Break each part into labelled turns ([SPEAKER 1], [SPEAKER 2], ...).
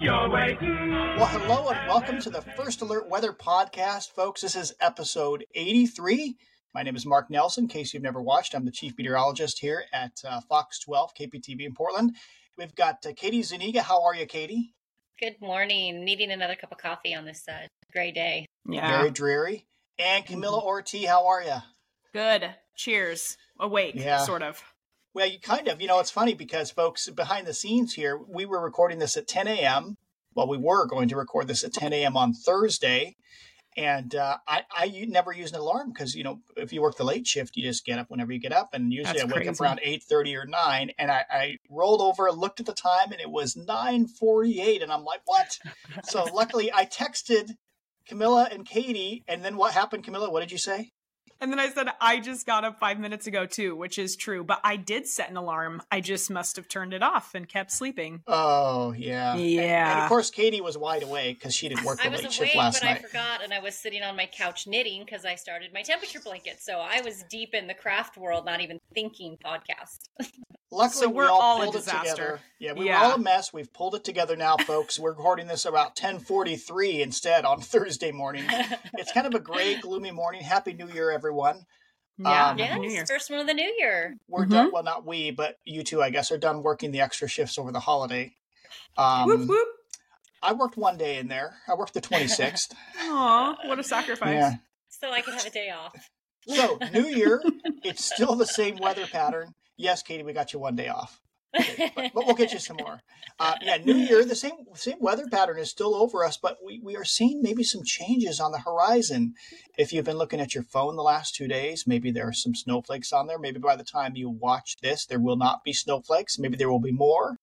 [SPEAKER 1] You're waiting.
[SPEAKER 2] Well, hello and welcome to the First Alert Weather Podcast, folks. This is episode 83. My name is Mark Nelson. In case you've never watched, I'm the chief meteorologist here at uh, Fox 12 KPTV in Portland. We've got uh, Katie Zuniga. How are you, Katie?
[SPEAKER 3] Good morning. Needing another cup of coffee on this uh, gray day.
[SPEAKER 4] Yeah.
[SPEAKER 2] Very dreary. And Camila Ortiz, how are you?
[SPEAKER 4] Good. Cheers. Awake,
[SPEAKER 2] Yeah.
[SPEAKER 4] sort of.
[SPEAKER 2] Well, you kind of, you know, it's funny because, folks, behind the scenes here, we were recording this at 10 a.m. Well, we were going to record this at 10 a.m. on Thursday. And uh, I, I never use an alarm because, you know, if you work the late shift, you just get up whenever you get up. And usually
[SPEAKER 4] That's
[SPEAKER 2] I wake up around 8.30 or 9. And I, I rolled over, looked at the time, and it was 9.48. And I'm like, what? so luckily I texted Camila and Katie. And then what happened, Camila? What did you say?
[SPEAKER 4] And then I said, I just got up five minutes ago, too, which is true. But I did set an alarm. I just must have turned it off and kept sleeping.
[SPEAKER 2] Oh, yeah. Yeah. And
[SPEAKER 4] Yeah.
[SPEAKER 2] of course, Katie was wide awake because she didn't work the
[SPEAKER 3] I was
[SPEAKER 2] late
[SPEAKER 3] awake,
[SPEAKER 2] shift last
[SPEAKER 3] but
[SPEAKER 2] night.
[SPEAKER 3] I forgot, and I was sitting on my couch knitting because I started my temperature blanket. So I was deep in the craft world, not even thinking podcast.
[SPEAKER 2] Luckily,
[SPEAKER 4] So
[SPEAKER 2] we
[SPEAKER 4] we're
[SPEAKER 2] all,
[SPEAKER 4] all a
[SPEAKER 2] pulled it together. Yeah, we
[SPEAKER 4] Yeah.
[SPEAKER 2] were all a mess. We've pulled it together now, folks. We're recording this about 10:43 instead on Thursday morning. It's kind of a gray, gloomy morning. Happy New Year, everyone.
[SPEAKER 4] Yeah.
[SPEAKER 2] Um,
[SPEAKER 4] Happy New Year.
[SPEAKER 3] yes, first one of the new year.
[SPEAKER 2] We're
[SPEAKER 4] Mhm.
[SPEAKER 2] done. Well, not we, but you two, I guess, are done working the extra shifts over the holiday. Um,
[SPEAKER 4] whoop, whoop.
[SPEAKER 2] I worked one day in there. I worked the 26th.
[SPEAKER 4] Aw, what a sacrifice.
[SPEAKER 2] yeah.
[SPEAKER 3] So I could have a day off.
[SPEAKER 2] So New Year, it's still the same weather pattern. Yes, Katie, we got you one day off. but, but we'll get you some more. Uh, yeah, New Year, the same same weather pattern is still over us, but we, we are seeing maybe some changes on the horizon. If you've been looking at your phone the last two days, maybe there are some snowflakes on there. Maybe by the time you watch this, there will not be snowflakes. Maybe there will be more.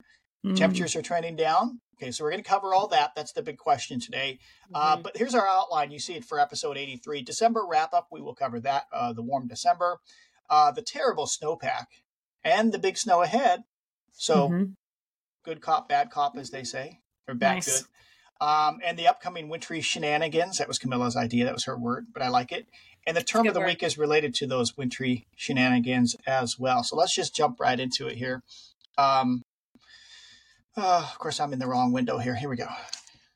[SPEAKER 4] Mm.
[SPEAKER 2] Temperatures are trending down. Okay, so we're going to cover all that. That's the big question today. Uh,
[SPEAKER 3] Mhm.
[SPEAKER 2] but here's our outline. You see it for episode 83. December wrap up. We will cover that. Uh, the warm December, uh, the terrible snowpack, and the big snow ahead. So
[SPEAKER 4] Mhm.
[SPEAKER 2] good cop, bad cop, as they say, or bad
[SPEAKER 4] Nice.
[SPEAKER 2] good. Um, and the upcoming wintry shenanigans. That was Camila's idea. That was her word, but I like it. And the term of the
[SPEAKER 3] word.
[SPEAKER 2] week is related to those wintry shenanigans as well. So let's just jump right into it here. Um, uh, of course, I'm in the wrong window here. Here we go.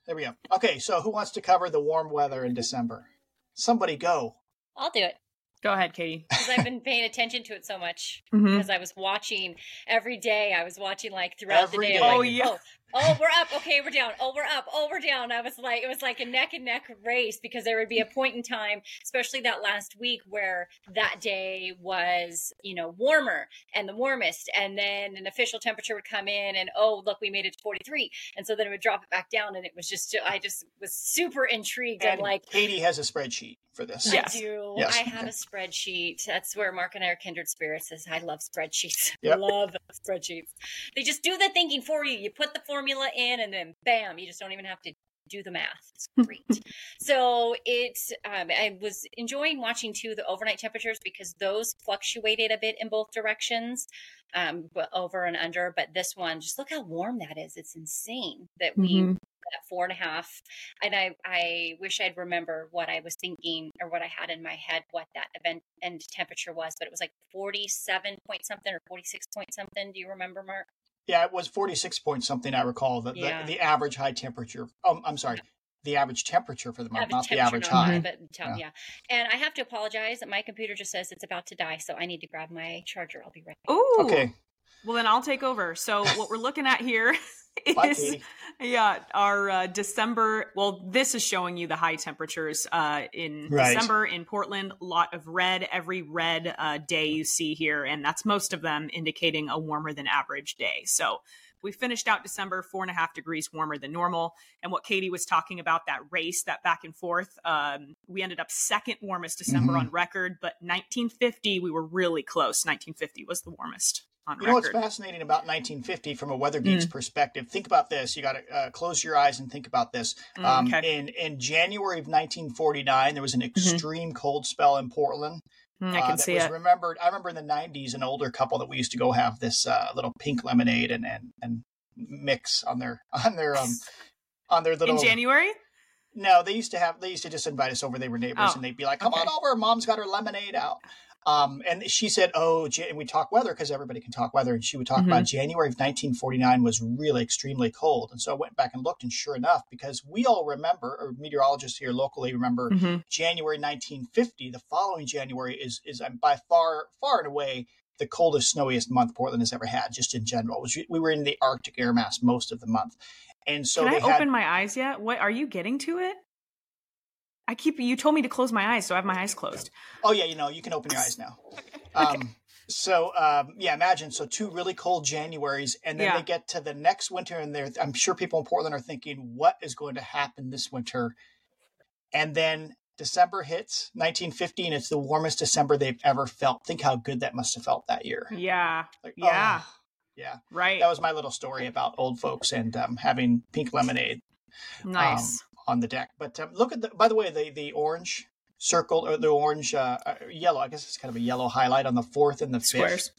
[SPEAKER 2] There we go. Okay, so who wants to cover the warm weather in December? Somebody go.
[SPEAKER 3] I'll do it
[SPEAKER 4] Go ahead, Katie.
[SPEAKER 3] because I've been paying attention to it so much.
[SPEAKER 4] Mhm.
[SPEAKER 3] Because I was watching every day. I was watching like throughout
[SPEAKER 2] Every
[SPEAKER 3] the day.
[SPEAKER 2] day.
[SPEAKER 3] like,
[SPEAKER 4] Oh, yeah.
[SPEAKER 3] Oh, oh, we're up. Okay, we're down. Oh, we're up. Oh, we're down. I was like, it was like a neck and neck race because there would be a point in time, especially that last week, where that day was, you know, warmer and the warmest, and then an official temperature would come in, and oh, look, we made it to 43, and so then it would drop it back down, and it was just, I just was super intrigued and
[SPEAKER 2] And
[SPEAKER 3] like.
[SPEAKER 2] Katie has a spreadsheet for this.
[SPEAKER 4] Yes.
[SPEAKER 3] I do.
[SPEAKER 2] Yes.
[SPEAKER 3] I have a spreadsheet. That's where Mark and I are kindred spirits. Is I love spreadsheets.
[SPEAKER 2] Yep.
[SPEAKER 3] Love spreadsheets. They just do the thinking for you. You put the formula in, and then bam, you just don't even have to do the math. It's great. so it. Um, I was enjoying watching too the overnight temperatures because those fluctuated a bit in both directions, um, over and under. But this one, just look how warm that is. It's insane that we
[SPEAKER 4] Mhm.
[SPEAKER 3] at four and a half. And I, I wish I'd remember what I was thinking or what I had in my head, what that event end temperature was, but it was like 47 point something or 46 point something. Do you remember, Mark?
[SPEAKER 2] Yeah, it was 46 point something, I recall. The,
[SPEAKER 3] Yeah.
[SPEAKER 2] the, the average high temperature. Um, I'm sorry, the average temperature for the month, not the average
[SPEAKER 3] not
[SPEAKER 2] high.
[SPEAKER 3] But tell- yeah. And I have to apologize that my computer just says it's about to die. So I need to grab my charger. I'll be right back.
[SPEAKER 4] Ooh.
[SPEAKER 2] Okay,
[SPEAKER 4] Well, then I'll take over. So, what we're looking at here is
[SPEAKER 2] Katie.
[SPEAKER 4] yeah, our uh, December. Well, this is showing you the high temperatures uh, in
[SPEAKER 2] Right.
[SPEAKER 4] December in Portland. A lot of red every red uh, day you see here, and that's most of them indicating a warmer than average day. So. We finished out December four and a half degrees warmer than normal. And what Katie was talking about, that race, that back and forth, um, we ended up second warmest December
[SPEAKER 2] Mhm.
[SPEAKER 4] on record, but 1950, we were really close. 1950 was the warmest on
[SPEAKER 2] You know what's fascinating about 1950 from a weather geek's
[SPEAKER 4] Mm.
[SPEAKER 2] perspective? Think about this. You got to uh, close your eyes and think about this.
[SPEAKER 4] Mm,
[SPEAKER 2] Um,
[SPEAKER 4] okay.
[SPEAKER 2] in in January of 1949, there was an extreme cold spell in Portland.
[SPEAKER 4] Mm, I
[SPEAKER 2] uh,
[SPEAKER 4] can see
[SPEAKER 2] was
[SPEAKER 4] it.
[SPEAKER 2] Remembered, I remember in the '90s, an older couple that we used to go have this uh, little pink lemonade and and and mix on their on their um on their little
[SPEAKER 4] in January.
[SPEAKER 2] No, they used to have. They used to just invite us over. They were neighbors,
[SPEAKER 4] Oh,
[SPEAKER 2] and they'd be like, "Come on over. Mom's got her lemonade out." Um, and she said, "Oh, and we talk weather because everybody can talk weather." And she would talk mm-hmm. about January of 1949 was really extremely cold. And so I went back and looked, and sure enough, because we all remember, or meteorologists here locally remember, mm-hmm. January 1950. The following January is is um, by far, far and away the coldest, snowiest month Portland has ever had, just in general. Was, we were in the Arctic air mass most of the month, and so
[SPEAKER 4] can I
[SPEAKER 2] had,
[SPEAKER 4] open my eyes yet? What are you getting to it? I keep you told me to close my eyes, so I have my eyes closed.
[SPEAKER 2] Oh yeah, you know you can open your eyes now. okay. Um, so um, yeah, imagine so two really cold Januaries, and then yeah. they get to the next winter, and they're I'm sure people in Portland are thinking, what is going to happen this winter? And then December hits 1915. It's the warmest December they've ever felt. Think how good that must have felt that year.
[SPEAKER 4] Yeah, like, yeah,
[SPEAKER 2] oh, yeah.
[SPEAKER 4] Right.
[SPEAKER 2] That was my little story about old folks and um, having pink lemonade.
[SPEAKER 4] Nice.
[SPEAKER 2] Um, on the deck. But um, look at the. By the way, the the orange circle or the orange uh, uh, yellow. I guess it's kind of a yellow highlight on the fourth and the
[SPEAKER 4] Squares.
[SPEAKER 2] fifth.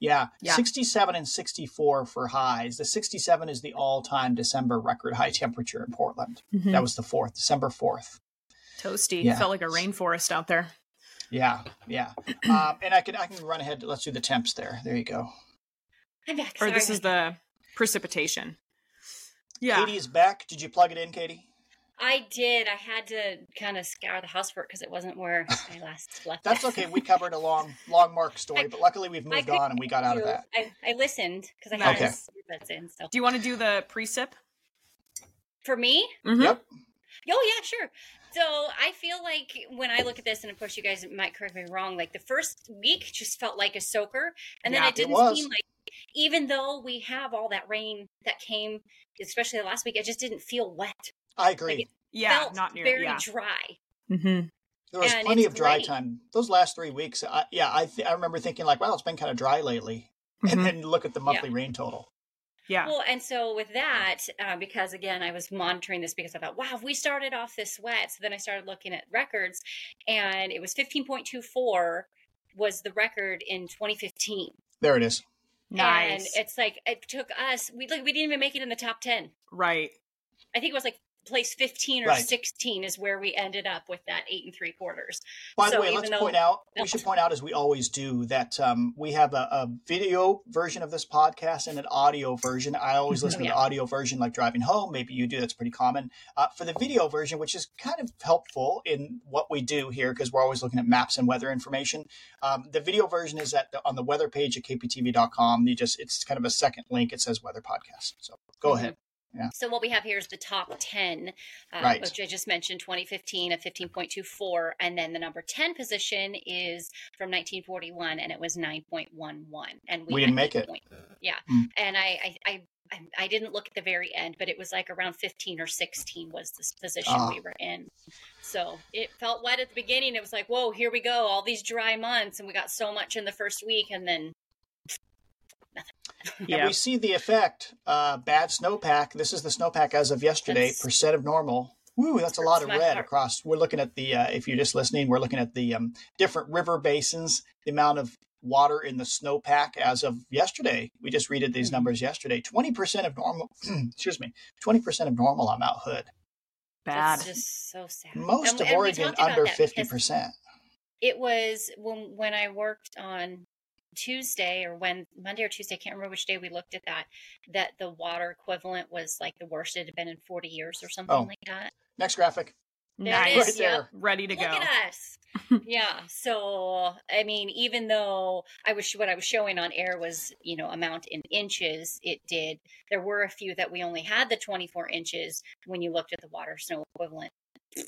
[SPEAKER 2] Yeah, yeah, 67 and 64 for highs. The 67 is the all-time December record high temperature in Portland. Mm-hmm. That was the fourth, December 4th.
[SPEAKER 4] Toasty. Yeah. Felt like a rainforest out there.
[SPEAKER 2] Yeah, yeah. um, and I can I can run ahead. Let's do the temps there. There you go.
[SPEAKER 3] I'm back.
[SPEAKER 4] Or this is the precipitation.
[SPEAKER 2] Yeah. Katie is back. Did you plug it in, Katie?
[SPEAKER 3] I did. I had to kind of scour the house for it because it wasn't where I last left.
[SPEAKER 2] That's okay. We covered a long, long Mark story, I, but luckily we've moved on and we got out of that.
[SPEAKER 3] I, I listened because I had okay.
[SPEAKER 4] bets in. So, do you want to do the precip
[SPEAKER 3] for me?
[SPEAKER 4] Mm-hmm. Yep.
[SPEAKER 3] Oh yeah, sure. So I feel like when I look at this, and of course you guys might correct me wrong, like the first week just felt like a soaker, and then yeah, it didn't it seem like even though we have all that rain that came, especially the last week, it just didn't feel wet.
[SPEAKER 2] I agree.
[SPEAKER 3] Like
[SPEAKER 4] yeah, not near,
[SPEAKER 3] very
[SPEAKER 4] yeah.
[SPEAKER 3] dry.
[SPEAKER 4] Mm-hmm.
[SPEAKER 2] There was and plenty of dry great. time. Those last three weeks, I, yeah, I th- I remember thinking like, wow, it's been kind of dry lately, mm-hmm. and then look at the monthly yeah. rain total.
[SPEAKER 4] Yeah.
[SPEAKER 3] Well, and so with that, uh, because again, I was monitoring this because I thought, wow, if we started off this wet. So then I started looking at records, and it was 15.24 was the record in 2015.
[SPEAKER 2] There it is.
[SPEAKER 4] Nice.
[SPEAKER 3] And it's like it took us. We like we didn't even make it in the top 10.
[SPEAKER 4] Right.
[SPEAKER 3] I think it was like place 15 or right. 16 is where we ended up with that eight and three quarters.
[SPEAKER 2] By so the way, let's though, point out, we should point out as we always do that um, we have a, a, video version of this podcast and an audio version. I always listen yeah. to the audio version like driving home. Maybe you do. That's pretty common. Uh, for the video version, which is kind of helpful in what we do here because we're always looking at maps and weather information. Um, the video version is at the, on the weather page at kptv.com. You just, it's kind of a second link. It says weather podcast. So go mm-hmm. ahead. Yeah.
[SPEAKER 3] So what we have here is the top 10, uh,
[SPEAKER 2] right.
[SPEAKER 3] which I just mentioned, 2015 at 15.24. And then the number 10 position is from 1941, and it was 9.11. And
[SPEAKER 2] we, we didn't make it.
[SPEAKER 3] Point. Yeah. Mm. And I, I, I, I, didn't look at the very end, but it was like around 15 or 16 was this position oh. we were in. So it felt wet at the beginning. It was like, whoa, here we go, all these dry months. And we got so much in the first week. And then
[SPEAKER 2] yeah. And we see the effect. Uh, bad snowpack. This is the snowpack as of yesterday. That's, percent of normal. Woo, that's a lot of red heart. across. We're looking at the. Uh, if you're just listening, we're looking at the um, different river basins. The amount of water in the snowpack as of yesterday. We just read these mm-hmm. numbers yesterday. Twenty percent of normal. excuse me. Twenty percent of normal on Mount Hood.
[SPEAKER 3] Bad. That's just so sad.
[SPEAKER 2] Most and, of and Oregon under fifty percent.
[SPEAKER 3] It was when when I worked on Tuesday or when Monday or Tuesday, I can't remember which day we looked at that, that the water equivalent was like the worst it had been in 40 years or something oh. like that.
[SPEAKER 2] Next graphic.
[SPEAKER 3] There nice.
[SPEAKER 2] Right there. Yep.
[SPEAKER 4] Ready to
[SPEAKER 3] Look
[SPEAKER 4] go.
[SPEAKER 3] Look at us. yeah. So, I mean, even though I was, what I was showing on air was, you know, amount in inches, it did, there were a few that we only had the 24 inches when you looked at the water snow equivalent.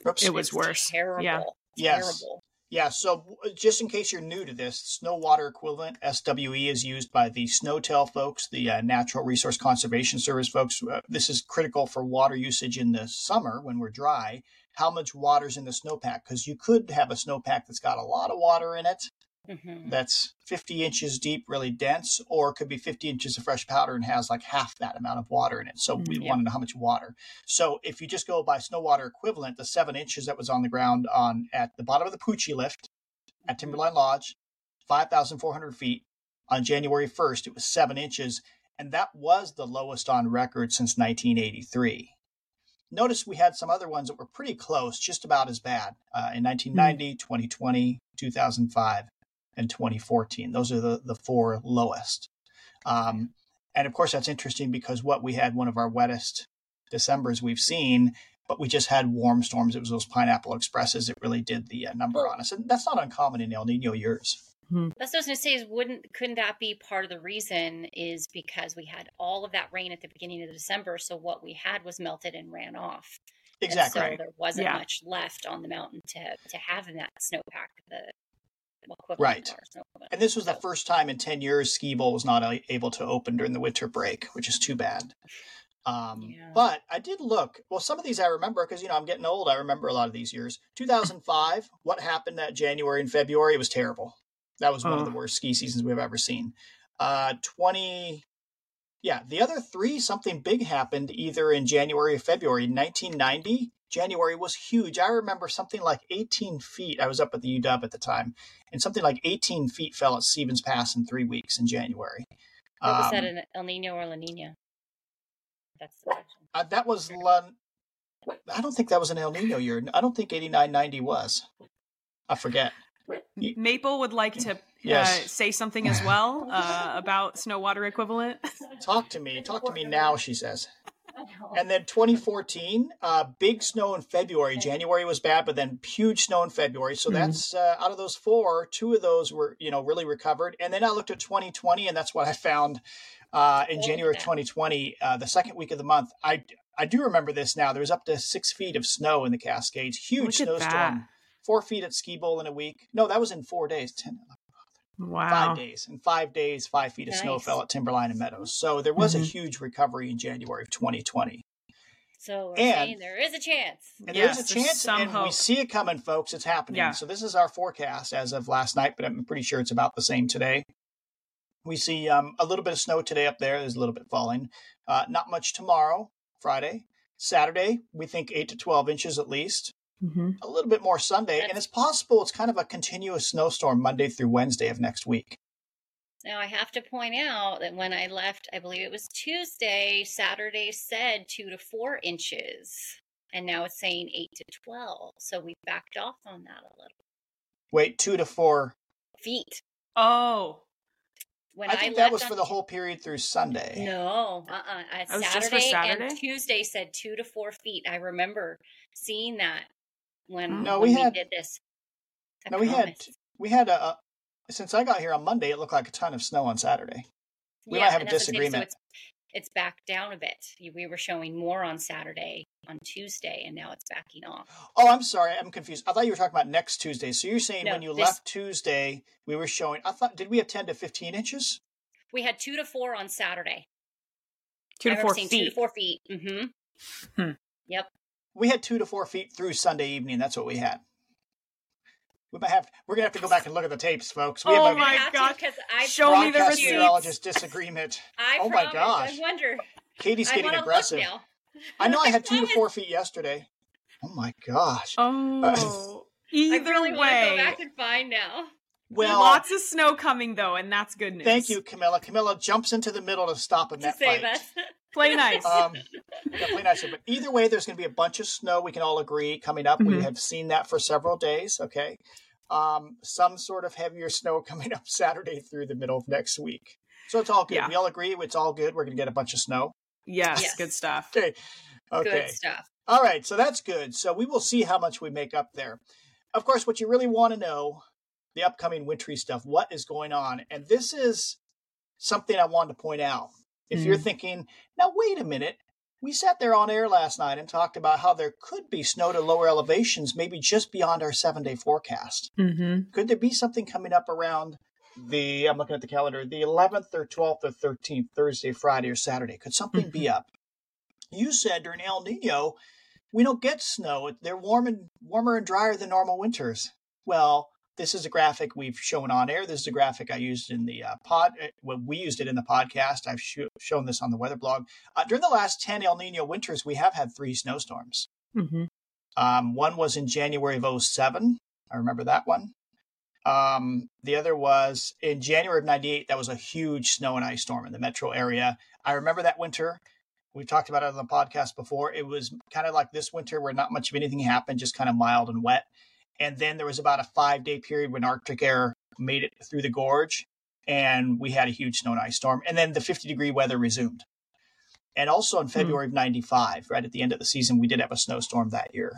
[SPEAKER 4] Oops. It was worse.
[SPEAKER 3] Terrible.
[SPEAKER 4] Yeah.
[SPEAKER 2] Yes.
[SPEAKER 3] Terrible.
[SPEAKER 2] Yeah, so just in case you're new to this, snow water equivalent SWE is used by the SNOTEL folks, the uh, Natural Resource Conservation Service folks. Uh, this is critical for water usage in the summer when we're dry. How much water's in the snowpack? Because you could have a snowpack that's got a lot of water in it, mm-hmm. that's 50 inches deep, really dense, or could be 50 inches of fresh powder and has like half that amount of water in it. So we yeah. want to know how much water. So if you just go by snow water equivalent, the seven inches that was on the ground on at the bottom of the Pucci lift at mm-hmm. Timberline Lodge, 5,400 feet on January 1st, it was seven inches. And that was the lowest on record since 1983 notice we had some other ones that were pretty close, just about as bad uh, in 1990, mm. 2020, 2005. And 2014. Those are the, the four lowest. Um, and of course, that's interesting because what we had one of our wettest Decembers we've seen, but we just had warm storms. It was those pineapple expresses. It really did the uh, number on us. And that's not uncommon in El Nino years.
[SPEAKER 3] Mm-hmm. That's what I was going to say is wouldn't couldn't that be part of the reason is because we had all of that rain at the beginning of December, so what we had was melted and ran off.
[SPEAKER 2] Exactly.
[SPEAKER 3] And so there wasn't yeah. much left on the mountain to to have in that snowpack. The
[SPEAKER 2] right. And this was the first time in ten years Ski Bowl was not able to open during the winter break, which is too bad. Um, yeah. But I did look. Well, some of these I remember because you know I'm getting old. I remember a lot of these years. 2005. what happened that January and February? It was terrible. That was one of the worst ski seasons we've ever seen. Uh, 20, yeah, the other three, something big happened either in January or February. 1990, January was huge. I remember something like 18 feet. I was up at the UW at the time, and something like 18 feet fell at Stevens Pass in three weeks in January.
[SPEAKER 3] What was um, that, an El Nino or La Nina?
[SPEAKER 2] That's the question. Uh, that was La. I don't think that was an El Nino year. I don't think 89 90 was. I forget.
[SPEAKER 4] Maple would like to uh, yes. uh, say something as well uh, about snow water equivalent.
[SPEAKER 2] Talk to me. Talk to me now, she says. And then 2014, uh, big snow in February. January was bad, but then huge snow in February. So mm-hmm. that's uh, out of those four, two of those were you know really recovered. And then I looked at 2020, and that's what I found uh, in January of 2020, the second week of the month. I I do remember this now. There was up to six feet of snow in the Cascades. Huge snowstorm four feet at ski bowl in a week. No, that was in four days. Ten,
[SPEAKER 4] wow.
[SPEAKER 2] Five days. In five days, five feet of nice. snow fell at Timberline and Meadows. So there was mm-hmm. a huge recovery in January of 2020.
[SPEAKER 3] So we're and, saying there is a chance.
[SPEAKER 2] And yes, there is a chance, and hope. we see it coming, folks. It's happening. Yeah. So this is our forecast as of last night, but I'm pretty sure it's about the same today. We see um, a little bit of snow today up there. There's a little bit falling. Uh, not much tomorrow, Friday. Saturday, we think 8 to 12 inches at least. Mm-hmm. A little bit more Sunday, That's... and it's possible it's kind of a continuous snowstorm Monday through Wednesday of next week.
[SPEAKER 3] Now, I have to point out that when I left, I believe it was Tuesday, Saturday said two to four inches, and now it's saying eight to 12. So we backed off on that a little.
[SPEAKER 2] Wait, two to four
[SPEAKER 3] feet.
[SPEAKER 4] Oh.
[SPEAKER 2] When I think I that was for the whole period through Sunday.
[SPEAKER 3] No, uh uh-uh. uh. Saturday, Saturday and Tuesday said two to four feet. I remember seeing that when, no, when we, had, did this.
[SPEAKER 2] I no, promise. we had we had a, a, since I got here on Monday, it looked like a ton of snow on Saturday. We yeah, might have a disagreement. So
[SPEAKER 3] it's, it's backed down a bit. We were showing more on Saturday, on Tuesday, and now it's backing off.
[SPEAKER 2] Oh, I'm sorry, I'm confused. I thought you were talking about next Tuesday. So you're saying no, when you this... left Tuesday, we were showing. I thought did we have ten to fifteen inches?
[SPEAKER 3] We had two to four on Saturday.
[SPEAKER 4] Two to four feet.
[SPEAKER 3] Two to four feet. Mm-hmm. Hmm. Yep
[SPEAKER 2] we had two to four feet through Sunday evening. That's what we had. We might have. We're gonna have to go back and look at the tapes, folks. We
[SPEAKER 4] oh
[SPEAKER 2] have
[SPEAKER 4] a my god! Show me the receipts.
[SPEAKER 2] meteorologist disagreement.
[SPEAKER 3] I
[SPEAKER 2] oh
[SPEAKER 3] promise.
[SPEAKER 2] my gosh!
[SPEAKER 3] I wonder.
[SPEAKER 2] Katie's getting aggressive. I know I had two to four feet yesterday. Oh my gosh!
[SPEAKER 4] Oh, uh, either
[SPEAKER 3] I really
[SPEAKER 4] way,
[SPEAKER 3] want to go back and find now.
[SPEAKER 4] Well, lots of snow coming though, and that's good news.
[SPEAKER 2] Thank you, Camila. Camila jumps into the middle to stop a net fight.
[SPEAKER 4] Play nice. Um,
[SPEAKER 2] yeah, play nicer. But either way, there's going to be a bunch of snow. We can all agree coming up. Mm-hmm. We have seen that for several days. Okay, um, some sort of heavier snow coming up Saturday through the middle of next week. So it's all good. Yeah. We all agree it's all good. We're going to get a bunch of snow.
[SPEAKER 4] Yes, yes. good stuff.
[SPEAKER 2] Okay. Okay.
[SPEAKER 3] Good stuff.
[SPEAKER 2] All right, so that's good. So we will see how much we make up there. Of course, what you really want to know the upcoming wintry stuff. What is going on? And this is something I wanted to point out. If mm you're thinking, now wait a minute, we sat there on air last night and talked about how there could be snow to lower elevations, maybe just beyond our seven day forecast.
[SPEAKER 4] Mm-hmm.
[SPEAKER 2] Could there be something coming up around the, I'm looking at the calendar, the 11th or 12th or 13th, Thursday, Friday, or Saturday? Could something mm-hmm. be up? You said during El Nino, we don't get snow. They're warm and warmer and drier than normal winters. Well, this is a graphic we've shown on air. This is a graphic I used in the uh, pod. Uh, when we used it in the podcast, I've sh- shown this on the weather blog. Uh, during the last 10 El Nino winters, we have had three snowstorms.
[SPEAKER 4] Mm-hmm.
[SPEAKER 2] Um, one was in January of 07. I remember that one. Um, the other was in January of 98. That was a huge snow and ice storm in the metro area. I remember that winter. We talked about it on the podcast before. It was kind of like this winter where not much of anything happened, just kind of mild and wet. And then there was about a five day period when Arctic air made it through the gorge, and we had a huge snow and ice storm. And then the 50 degree weather resumed. And also in hmm. February of 95, right at the end of the season, we did have a snowstorm that year.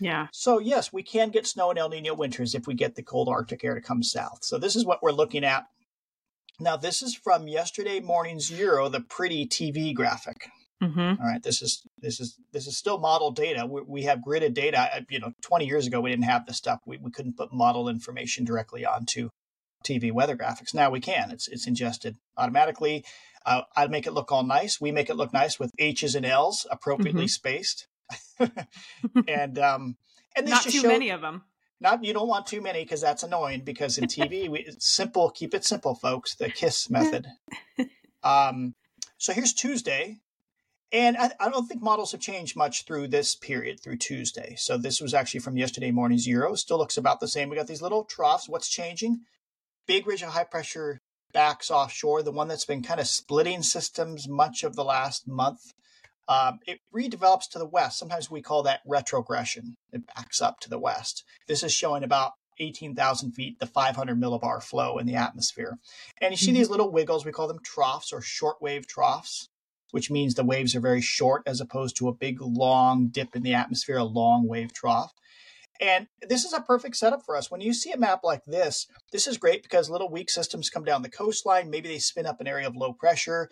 [SPEAKER 4] Yeah.
[SPEAKER 2] So, yes, we can get snow in El Nino winters if we get the cold Arctic air to come south. So, this is what we're looking at. Now, this is from yesterday morning's Euro, the pretty TV graphic.
[SPEAKER 4] Mm-hmm.
[SPEAKER 2] All right, this is this is this is still model data. We, we have gridded data. You know, 20 years ago we didn't have this stuff. We, we couldn't put model information directly onto TV weather graphics. Now we can. It's it's ingested automatically. Uh, I'd make it look all nice. We make it look nice with H's and L's appropriately
[SPEAKER 4] Mhm.
[SPEAKER 2] spaced, and um, and this
[SPEAKER 4] Not too
[SPEAKER 2] show-
[SPEAKER 4] many of them.
[SPEAKER 2] Not you don't want too many because that's annoying. Because in TV, we simple. Keep it simple, folks. The KISS method. um, so here's Tuesday, and I, I don't think models have changed much through this period through Tuesday. So this was actually from yesterday morning's Euro. Still looks about the same. We got these little troughs. What's changing? Big ridge of high pressure backs offshore. The one that's been kind of splitting systems much of the last month. Um, it redevelops to the west. Sometimes we call that retrogression. It backs up to the west. This is showing about 18,000 feet, the 500 millibar flow in the atmosphere. And you see
[SPEAKER 4] Mhm.
[SPEAKER 2] these little wiggles, we call them troughs or shortwave troughs, which means the waves are very short as opposed to a big long dip in the atmosphere, a long wave trough. And this is a perfect setup for us. When you see a map like this, this is great because little weak systems come down the coastline. Maybe they spin up an area of low pressure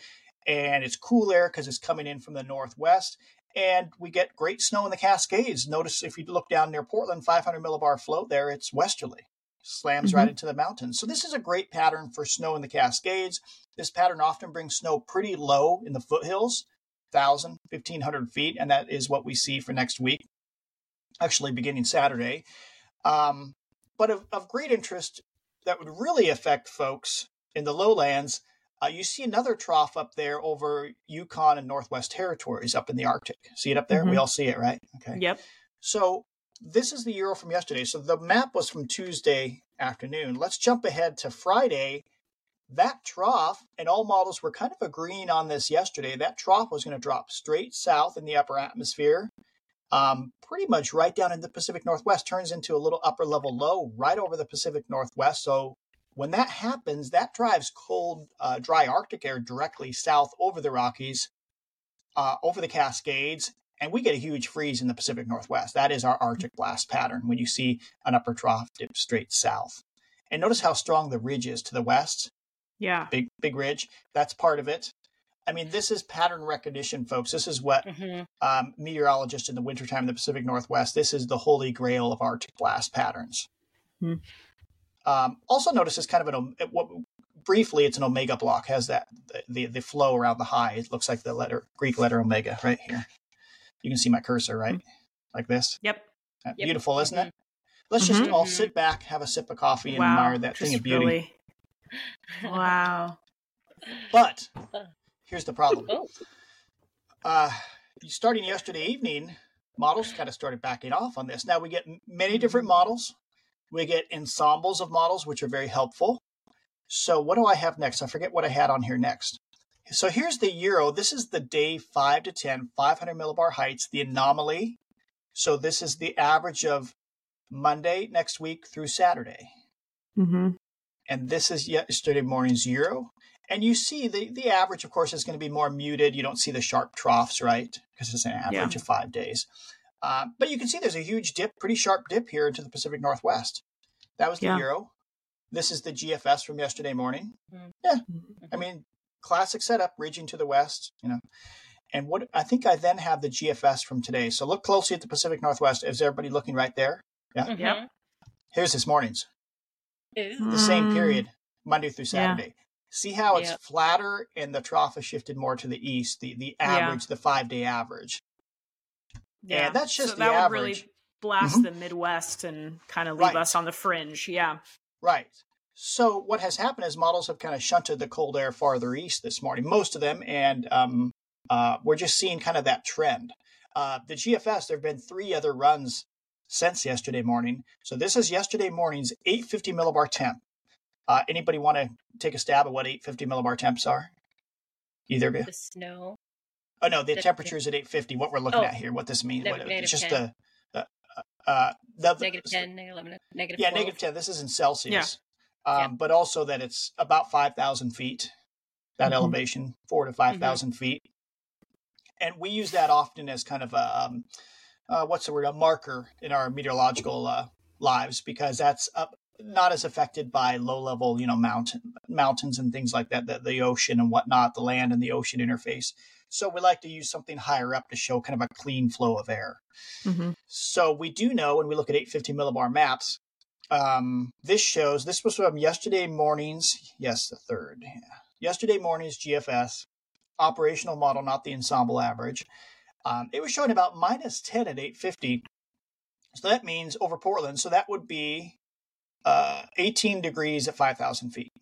[SPEAKER 2] and it's cool air because it's coming in from the northwest. And we get great snow in the Cascades. Notice if you look down near Portland, 500 millibar flow there, it's westerly, slams right
[SPEAKER 4] Mhm.
[SPEAKER 2] into the mountains. So this is a great pattern for snow in the Cascades. This pattern often brings snow pretty low in the foothills, 1,000, 1,500 feet, and that is what we see for next week, actually beginning Saturday. Um, but of, of great interest that would really affect folks in the lowlands uh, you see another trough up there over Yukon and Northwest Territories up in the Arctic. See it up there? We
[SPEAKER 4] Mhm.
[SPEAKER 2] all see it, right? Okay.
[SPEAKER 4] Yep.
[SPEAKER 2] So this is the Euro from yesterday. So the map was from Tuesday afternoon. Let's jump ahead to Friday. That trough, and all models were kind of agreeing on this yesterday, that trough was going to drop straight south in the upper atmosphere, um, pretty much right down in the Pacific Northwest, turns into a little upper level low right over the Pacific Northwest. So when that happens, that drives cold, uh, dry Arctic air directly south over the Rockies, uh, over the Cascades, and we get a huge freeze in the Pacific Northwest. That is our Arctic blast pattern when you see an upper trough dip straight south. And notice how strong the ridge is to the west.
[SPEAKER 4] Yeah.
[SPEAKER 2] Big, big ridge. That's part of it. I mean, this is pattern recognition, folks. This is what
[SPEAKER 3] Mhm.
[SPEAKER 2] um, meteorologists in the wintertime in the Pacific Northwest, this is the holy grail of Arctic blast patterns.
[SPEAKER 4] Hmm.
[SPEAKER 2] Um, also, notice it's kind of an what briefly it's an omega block has that the the flow around the high. It looks like the letter Greek letter omega right here. You can see my cursor right, like this.
[SPEAKER 4] Yep.
[SPEAKER 3] Yep.
[SPEAKER 2] Beautiful, isn't it? Let's just
[SPEAKER 3] Mhm.
[SPEAKER 2] all sit back, have a sip of coffee, and
[SPEAKER 4] wow.
[SPEAKER 2] admire that thing of beauty.
[SPEAKER 4] really- Wow.
[SPEAKER 2] But here's the problem.
[SPEAKER 3] Oh.
[SPEAKER 2] uh, starting yesterday evening, models kind of started backing off on this. Now we get many different models. We get ensembles of models, which are very helpful. So what do I have next? I forget what I had on here next. So here's the Euro. This is the day 5 to 10, 500 millibar heights, the anomaly. So this is the average of Monday next week through Saturday.
[SPEAKER 4] Mm-hmm.
[SPEAKER 2] And this is yesterday morning's Euro. And you see the, the average, of course, is going to be more muted. You don't see the sharp troughs, right? Because it's an average
[SPEAKER 4] Yeah.
[SPEAKER 2] of five days. Uh, but you can see there's a huge dip, pretty sharp dip here into the Pacific Northwest. That was the
[SPEAKER 4] Yeah.
[SPEAKER 2] Euro. This is the GFS from yesterday morning.
[SPEAKER 3] Mhm.
[SPEAKER 2] Yeah. I mean, classic setup, ridging to the west, you know. And what I think I then have the GFS from today. So look closely at the Pacific Northwest. Is everybody looking right there?
[SPEAKER 3] Mhm.
[SPEAKER 4] Yep.
[SPEAKER 2] Here's this morning's
[SPEAKER 3] Ooh.
[SPEAKER 2] the same
[SPEAKER 4] Mm.
[SPEAKER 2] period, Monday through
[SPEAKER 4] Yeah.
[SPEAKER 2] Saturday. See how it's
[SPEAKER 3] Yeah.
[SPEAKER 2] flatter and the trough has shifted more to the east, the, the
[SPEAKER 4] Yeah.
[SPEAKER 2] average, the five day average.
[SPEAKER 4] Yeah.
[SPEAKER 2] And that's just
[SPEAKER 4] so
[SPEAKER 2] the
[SPEAKER 4] that
[SPEAKER 2] average.
[SPEAKER 4] would really blast
[SPEAKER 2] Mhm.
[SPEAKER 4] the Midwest and kind of leave
[SPEAKER 2] Right.
[SPEAKER 4] us on the fringe. Yeah.
[SPEAKER 2] Right. So what has happened is models have kind of shunted the cold air farther east this morning, most of them, and um, uh, we're just seeing kind of that trend. Uh, the GFS, there have been three other runs since yesterday morning. So this is yesterday morning's 850 millibar temp. Uh, anybody want to take a stab at what 850 millibar temps are? Either of you?
[SPEAKER 3] The snow.
[SPEAKER 2] Oh no, the
[SPEAKER 3] The-
[SPEAKER 2] temperature is at 850. What we're looking
[SPEAKER 3] Oh.
[SPEAKER 2] at here, what this means, what, it's just
[SPEAKER 3] 10.
[SPEAKER 2] the, uh, uh, the
[SPEAKER 3] Negative 10, negative 11, negative
[SPEAKER 2] Yeah,
[SPEAKER 3] 12.
[SPEAKER 2] negative 10. This is in Celsius. Um,
[SPEAKER 3] Yeah.
[SPEAKER 2] but also that it's about 5,000 feet, that
[SPEAKER 4] Mhm.
[SPEAKER 2] elevation, four to 5,000 feet. And we use that often as kind of a, um, uh, what's the word, a marker in our meteorological uh, lives because that's up, not as affected by low level, you know, mountain mountains and things like that, the, the ocean and whatnot, the land and the ocean interface. So we like to use something higher up to show kind of a clean flow of air.
[SPEAKER 4] Mm-hmm.
[SPEAKER 2] So we do know when we look at 850 millibar maps, um, this shows this was from yesterday morning's, yes, the third, yeah. yesterday morning's GFS operational model, not the ensemble average. Um, it was showing about minus 10 at 850. So that means over Portland. So that would be uh, 18 degrees at 5,000 feet.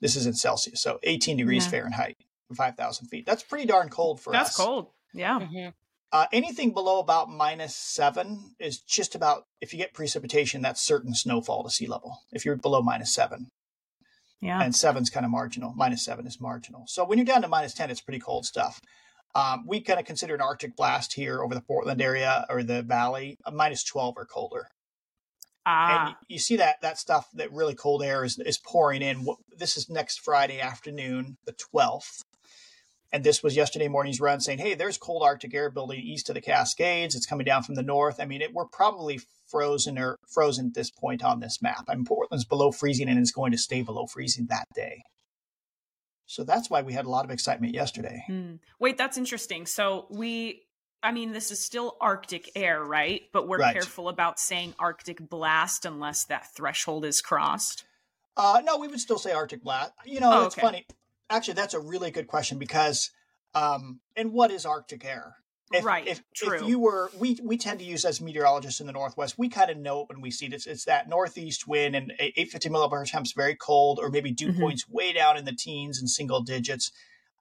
[SPEAKER 2] This is in Celsius. So 18 degrees
[SPEAKER 4] Yeah.
[SPEAKER 2] Fahrenheit, 5,000 feet. That's pretty darn cold for
[SPEAKER 4] That's
[SPEAKER 2] us.
[SPEAKER 4] That's cold. Yeah.
[SPEAKER 3] Mhm.
[SPEAKER 2] Uh, anything below about minus seven is just about, if you get precipitation, that's certain snowfall to sea level. If you're below minus seven,
[SPEAKER 4] Yeah.
[SPEAKER 2] and seven's kind of marginal, minus seven is marginal. So when you're down to minus 10, it's pretty cold stuff. Um, we kind of consider an Arctic blast here over the Portland area or the valley, a minus 12 or colder.
[SPEAKER 4] ah.
[SPEAKER 2] And you see that that stuff, that really cold air is, is pouring in. This is next Friday afternoon, the 12th. And this was yesterday morning's run saying, hey, there's cold Arctic air building east of the Cascades. It's coming down from the north. I mean, it, we're probably frozen or frozen at this point on this map. I mean, Portland's below freezing and it's going to stay below freezing that day. So that's why we had a lot of excitement yesterday.
[SPEAKER 4] Hmm. Wait, that's interesting. So we, I mean, this is still Arctic air, right? But we're
[SPEAKER 2] Right.
[SPEAKER 4] careful about saying Arctic blast unless that threshold is crossed.
[SPEAKER 2] Uh, no, we would still say Arctic blast. You know,
[SPEAKER 4] Oh,
[SPEAKER 2] it's
[SPEAKER 4] okay.
[SPEAKER 2] funny. Actually, that's a really good question because, um, and what is Arctic air? If,
[SPEAKER 4] Right,
[SPEAKER 2] If,
[SPEAKER 4] true.
[SPEAKER 2] if you were, we we tend to use as meteorologists in the Northwest, we kind of know it when we see it. It's, it's that northeast wind and 850 millibar temps very cold, or maybe dew
[SPEAKER 4] Mhm.
[SPEAKER 2] points way down in the teens and single digits.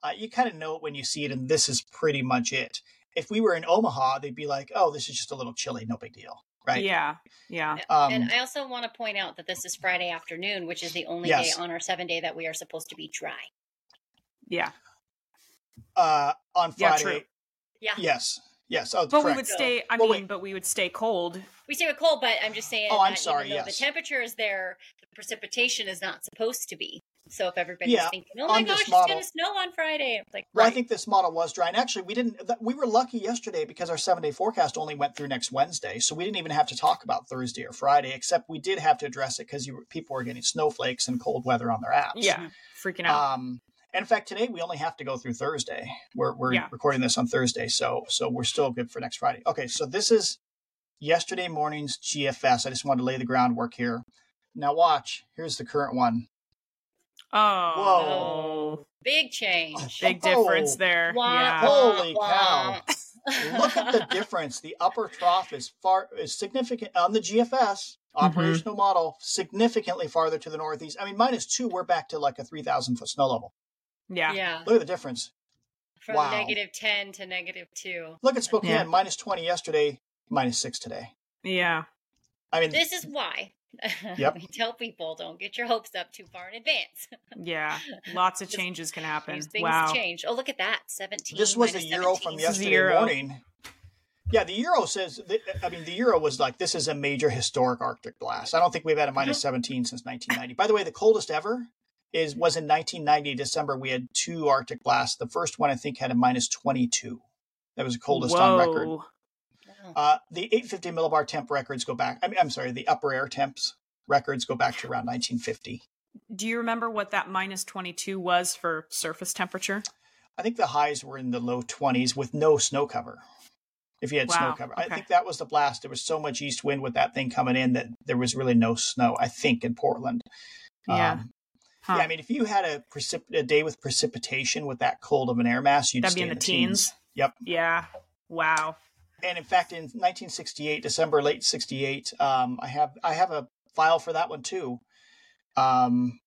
[SPEAKER 2] Uh, you kind of know it when you see it, and this is pretty much it. If we were in Omaha, they'd be like, "Oh, this is just a little chilly, no big deal." Right?
[SPEAKER 4] Yeah. Yeah.
[SPEAKER 2] Um,
[SPEAKER 3] and I also want to point out that this is Friday afternoon, which is the only
[SPEAKER 2] Yes.
[SPEAKER 3] day on our seven day that we are supposed to be dry.
[SPEAKER 4] Yeah.
[SPEAKER 2] uh, on
[SPEAKER 4] Yeah,
[SPEAKER 2] Friday.
[SPEAKER 4] true.
[SPEAKER 3] Yeah.
[SPEAKER 2] Yes. Yes. Oh,
[SPEAKER 4] But we would stay, I
[SPEAKER 2] Well,
[SPEAKER 4] mean,
[SPEAKER 2] wait.
[SPEAKER 4] but we would stay cold.
[SPEAKER 3] We stay we're cold, but I'm just saying.
[SPEAKER 2] Oh, I'm
[SPEAKER 3] that
[SPEAKER 2] sorry,
[SPEAKER 3] Even
[SPEAKER 2] yes.
[SPEAKER 3] The temperature is there. The precipitation is not supposed to be. So if everybody's
[SPEAKER 2] Yeah,
[SPEAKER 3] thinking, "Oh my gosh,
[SPEAKER 2] this
[SPEAKER 3] it's going to snow on Friday," it's like,
[SPEAKER 2] Well, I think this model was dry, and actually, we didn't. That, we were lucky yesterday because our seven-day forecast only went through next Wednesday, so we didn't even have to talk about Thursday or Friday. Except we did have to address it because people were getting snowflakes and cold weather on their apps.
[SPEAKER 4] Yeah. Freaking out.
[SPEAKER 2] Um, and in fact, today we only have to go through Thursday. We're we're
[SPEAKER 4] Yeah.
[SPEAKER 2] recording this on Thursday, so so we're still good for next Friday. Okay, so this is yesterday morning's GFS. I just wanted to lay the groundwork here. Now watch. Here's the current one.
[SPEAKER 4] oh. whoa!
[SPEAKER 3] Big change.
[SPEAKER 4] Big
[SPEAKER 2] Oh,
[SPEAKER 4] difference there.
[SPEAKER 3] Wah,
[SPEAKER 4] Yeah.
[SPEAKER 2] Holy
[SPEAKER 3] wah.
[SPEAKER 2] cow. look at the difference. The upper trough is far is significant on the GFS
[SPEAKER 4] Mm-hmm.
[SPEAKER 2] operational model, significantly farther to the northeast. I mean, minus two, we're back to like a three thousand foot snow level.
[SPEAKER 4] Yeah.
[SPEAKER 3] Yeah.
[SPEAKER 2] Look at the difference.
[SPEAKER 3] From
[SPEAKER 2] Wow.
[SPEAKER 3] negative 10 to negative 2.
[SPEAKER 2] Look at Spokane,
[SPEAKER 4] Yeah.
[SPEAKER 2] minus twenty yesterday, minus six today.
[SPEAKER 4] Yeah.
[SPEAKER 2] I mean,
[SPEAKER 3] This is why
[SPEAKER 2] Yep.
[SPEAKER 3] we tell people don't get your hopes up too far in advance.
[SPEAKER 4] Yeah. Lots of changes can happen.
[SPEAKER 3] Things
[SPEAKER 4] Wow.
[SPEAKER 3] change. Oh, look at that. 17.
[SPEAKER 2] this was the
[SPEAKER 3] minus
[SPEAKER 2] euro
[SPEAKER 3] 17.
[SPEAKER 2] from
[SPEAKER 4] This is the
[SPEAKER 2] yesterday
[SPEAKER 4] euro.
[SPEAKER 2] morning. Yeah, the euro says. That, I mean, the euro was like this is a major historic Arctic blast. I don't think we've had a minus uh-huh. seventeen since 1990. By the way, the coldest ever is was in 1990 December. We had two Arctic blasts. The first one I think had a minus 22. That was the coldest on record. Uh, the 850 millibar temp records go back. I mean, I'm sorry, the upper air temps records go back to around 1950.
[SPEAKER 4] Do you remember what that minus 22 was for surface temperature?
[SPEAKER 2] I think the highs were in the low 20s with no snow cover. If you had snow
[SPEAKER 4] Wow,
[SPEAKER 2] cover, I think that was the blast. There was so much east wind with that thing coming in that there was really no snow. I think in Portland.
[SPEAKER 4] Yeah.
[SPEAKER 2] Um,
[SPEAKER 4] Huh.
[SPEAKER 2] Yeah, I mean, if you had a, precip- a day with precipitation with that cold of an air mass, you'd
[SPEAKER 4] That'd be in the teens.
[SPEAKER 2] Yep.
[SPEAKER 4] Yeah. Wow.
[SPEAKER 2] And in fact, in 1968, December, late 68, um, I have I have a file for that one too. Um,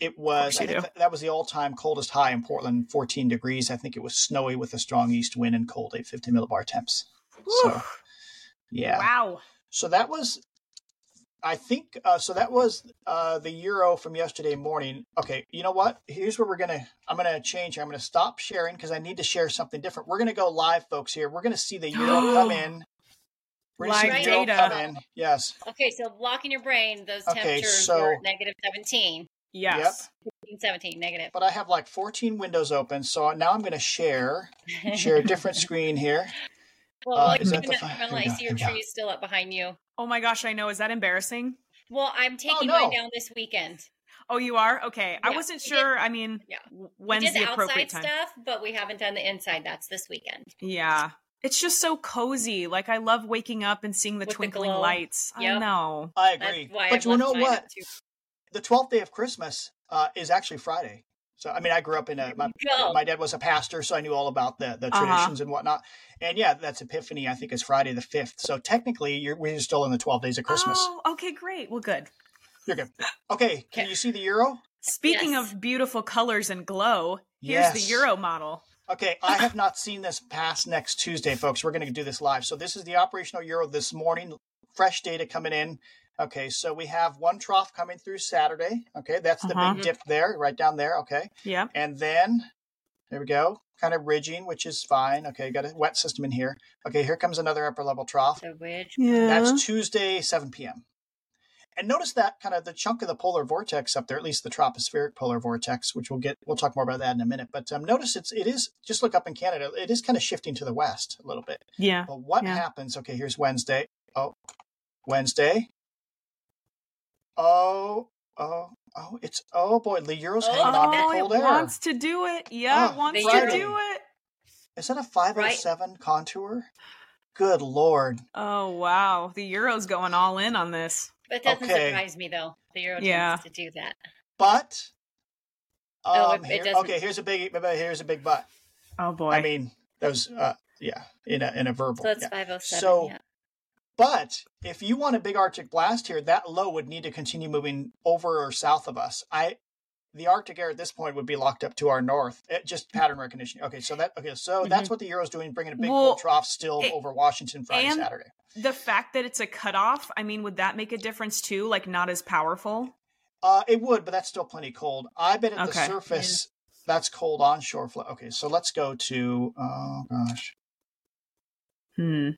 [SPEAKER 2] it was I think
[SPEAKER 4] do.
[SPEAKER 2] that, was the all-time coldest high in Portland, 14 degrees. I think it was snowy with a strong east wind and cold 850 millibar temps. So yeah,
[SPEAKER 4] Wow.
[SPEAKER 2] so that was. I think uh, so. That was uh, the euro from yesterday morning. Okay, you know what? Here's where we're gonna. I'm gonna change. here. I'm gonna stop sharing because I need to share something different. We're gonna go live, folks. Here, we're gonna see the euro come in We're gonna see
[SPEAKER 4] Live
[SPEAKER 2] the euro
[SPEAKER 4] data.
[SPEAKER 2] come in. Yes.
[SPEAKER 3] Okay, so block in your brain, those
[SPEAKER 2] Okay,
[SPEAKER 3] temperatures
[SPEAKER 2] so-
[SPEAKER 3] were negative 17,
[SPEAKER 4] Yes.
[SPEAKER 3] 15, 17, negative.
[SPEAKER 2] But I have like 14 windows open, so now I'm going to share share a different screen here.
[SPEAKER 3] well,
[SPEAKER 2] Uh,
[SPEAKER 3] while
[SPEAKER 2] is
[SPEAKER 3] you're
[SPEAKER 2] that
[SPEAKER 3] doing
[SPEAKER 2] the
[SPEAKER 3] that,
[SPEAKER 2] fi-
[SPEAKER 3] Camila,
[SPEAKER 2] here we
[SPEAKER 3] I see your
[SPEAKER 2] here we go.
[SPEAKER 3] tree is still up behind you.
[SPEAKER 4] Oh my gosh, I know. Is that embarrassing?
[SPEAKER 3] Well, I'm taking
[SPEAKER 2] no.
[SPEAKER 3] mine down this weekend.
[SPEAKER 4] Oh, you are? Okay. I wasn't
[SPEAKER 3] we did-
[SPEAKER 4] sure. I mean,
[SPEAKER 3] Yeah.
[SPEAKER 4] w-
[SPEAKER 3] We
[SPEAKER 4] when's
[SPEAKER 3] did
[SPEAKER 4] the
[SPEAKER 3] the
[SPEAKER 4] appropriate
[SPEAKER 3] outside
[SPEAKER 4] time?
[SPEAKER 3] stuff, but we haven't done the inside. That's this weekend.
[SPEAKER 4] Yeah. It's just so cozy. Like I love waking up and seeing the
[SPEAKER 3] With
[SPEAKER 4] twinkling
[SPEAKER 3] glow.
[SPEAKER 4] lights. I know.
[SPEAKER 2] I agree. But
[SPEAKER 3] I've
[SPEAKER 2] you know what? The 12th day of Christmas uh, is actually Friday. So I mean, I grew up in a my, my dad was a pastor, so I knew all about the the
[SPEAKER 4] Uh-huh.
[SPEAKER 2] traditions and whatnot. And yeah, that's Epiphany. I think is Friday the fifth. So technically, you're we're still in the 12 days of Christmas.
[SPEAKER 4] Oh, okay, great. Well, good.
[SPEAKER 2] You're good. Okay, can
[SPEAKER 3] Okay.
[SPEAKER 2] you see the euro?
[SPEAKER 4] Speaking
[SPEAKER 3] Yes.
[SPEAKER 4] of beautiful colors and glow, here's the Euro model.
[SPEAKER 2] Okay, I have not seen this past next Tuesday, folks. We're going to do this live. So this is the operational euro this morning. Fresh data coming in. Okay, so we have one trough coming through Saturday. Okay, that's the
[SPEAKER 4] Uh-huh.
[SPEAKER 2] big dip there, right down there. Okay,
[SPEAKER 4] Yep.
[SPEAKER 2] and then there we go, kind of ridging, which is fine. Okay, got a wet system in here. Okay, here comes another upper level trough.
[SPEAKER 3] The wedge.
[SPEAKER 4] Yeah.
[SPEAKER 2] That's Tuesday, 7 p.m. And notice that kind of the chunk of the polar vortex up there, at least the tropospheric polar vortex, which we'll get, we'll talk more about that in a minute. But um, notice it's, it is, just look up in Canada, it is kind of shifting to the west a little bit.
[SPEAKER 4] yeah.
[SPEAKER 2] But what
[SPEAKER 4] Yeah.
[SPEAKER 2] happens? Okay, here's Wednesday. Oh, Wednesday. Oh, oh, oh, it's, oh boy, the Euro's
[SPEAKER 3] Oh,
[SPEAKER 2] hanging on to
[SPEAKER 4] Oh,
[SPEAKER 2] cold
[SPEAKER 4] it
[SPEAKER 2] air.
[SPEAKER 4] wants to do it. Yeah,
[SPEAKER 2] Oh,
[SPEAKER 4] it wants
[SPEAKER 3] the
[SPEAKER 4] to do it.
[SPEAKER 2] Is that a 507 contour? Good Lord.
[SPEAKER 4] Oh wow, the Euro's going all in on this.
[SPEAKER 3] That doesn't
[SPEAKER 2] Okay.
[SPEAKER 3] surprise me though. The Euro
[SPEAKER 4] Yeah.
[SPEAKER 3] tends to do that.
[SPEAKER 2] But,
[SPEAKER 3] Oh,
[SPEAKER 2] um,
[SPEAKER 3] it- it
[SPEAKER 2] here-
[SPEAKER 3] doesn't.
[SPEAKER 2] okay, here's a big, here's a big but.
[SPEAKER 4] Oh boy.
[SPEAKER 2] I mean, those, uh, yeah, in a in a verbal.
[SPEAKER 3] So it's
[SPEAKER 2] yeah.
[SPEAKER 3] 507.
[SPEAKER 2] So-
[SPEAKER 3] yeah.
[SPEAKER 2] But if you want a big Arctic blast here, that low would need to continue moving over or south of us. I, the Arctic air at this point would be locked up to our north. It, just pattern recognition. Okay, so that okay, so that's what the Euro's doing, bringing a big
[SPEAKER 4] Mm-hmm. Well,
[SPEAKER 2] cold trough still
[SPEAKER 4] it-
[SPEAKER 2] over Washington Friday,
[SPEAKER 4] and-
[SPEAKER 2] Saturday.
[SPEAKER 4] the fact that it's a cutoff, I mean, would that make a difference too? Like not as powerful?
[SPEAKER 2] Uh, it would, but that's still plenty cold. I bet at the
[SPEAKER 4] Okay.
[SPEAKER 2] surface that's cold onshore flow. Okay, so let's go to. Oh gosh,
[SPEAKER 4] Hmm.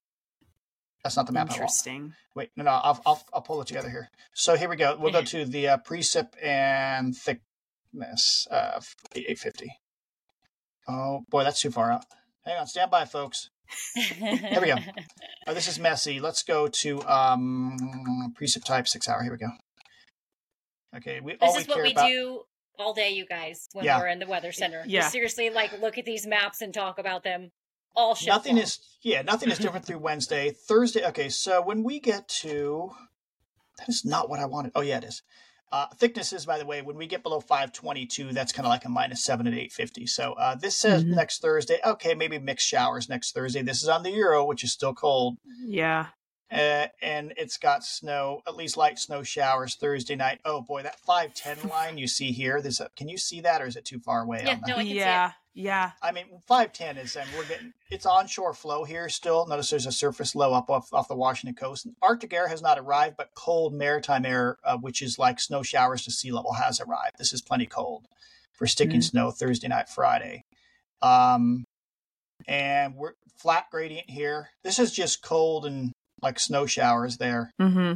[SPEAKER 2] That's not the map I want.
[SPEAKER 4] Interesting.
[SPEAKER 2] Wait, no, no, I'll, I'll, I'll pull it together here. So here we go. We'll go to the uh, precip and thickness, uh, 850. Oh, boy, that's too far out. Hang on, stand by, folks. Here we go. Oh, this is messy. Let's go to um, precip type, six hour. Here we go. Okay, we
[SPEAKER 3] This
[SPEAKER 2] all we
[SPEAKER 3] is what we
[SPEAKER 2] about.
[SPEAKER 3] do all day, you guys, when
[SPEAKER 2] Yeah.
[SPEAKER 3] we're in the weather center. We
[SPEAKER 4] Yeah.
[SPEAKER 3] seriously, like, look at these maps and talk about them all show.
[SPEAKER 2] Nothing
[SPEAKER 3] long.
[SPEAKER 2] is, yeah, nothing is different through Wednesday. Thursday, okay, so when we get to, that is not what I wanted. Oh, yeah, it is. Uh, thicknesses, by the way, when we get below 522, that's kind of like a minus seven at 850. So uh, this says
[SPEAKER 4] Mhm.
[SPEAKER 2] next Thursday. Okay, maybe mixed showers next Thursday. This is on the Euro, which is still cold.
[SPEAKER 4] Yeah.
[SPEAKER 2] Uh, and it's got snow, at least light snow showers Thursday night. Oh boy, that 510 line you see here. There's a, can you see that or is it too far away?
[SPEAKER 3] Yeah,
[SPEAKER 2] on that?
[SPEAKER 3] no, I can see it.
[SPEAKER 4] yeah. Yeah.
[SPEAKER 2] I mean, 510 is, and we're getting, it's onshore flow here still. Notice there's a surface low up off, off the Washington coast. Arctic air has not arrived, but cold maritime air, uh, which is like snow showers to sea level, has arrived. This is plenty cold for sticking
[SPEAKER 4] Mhm.
[SPEAKER 2] snow Thursday night, Friday. Um, and we're flat gradient here. This is just cold and like snow showers there.
[SPEAKER 4] Mm-hmm.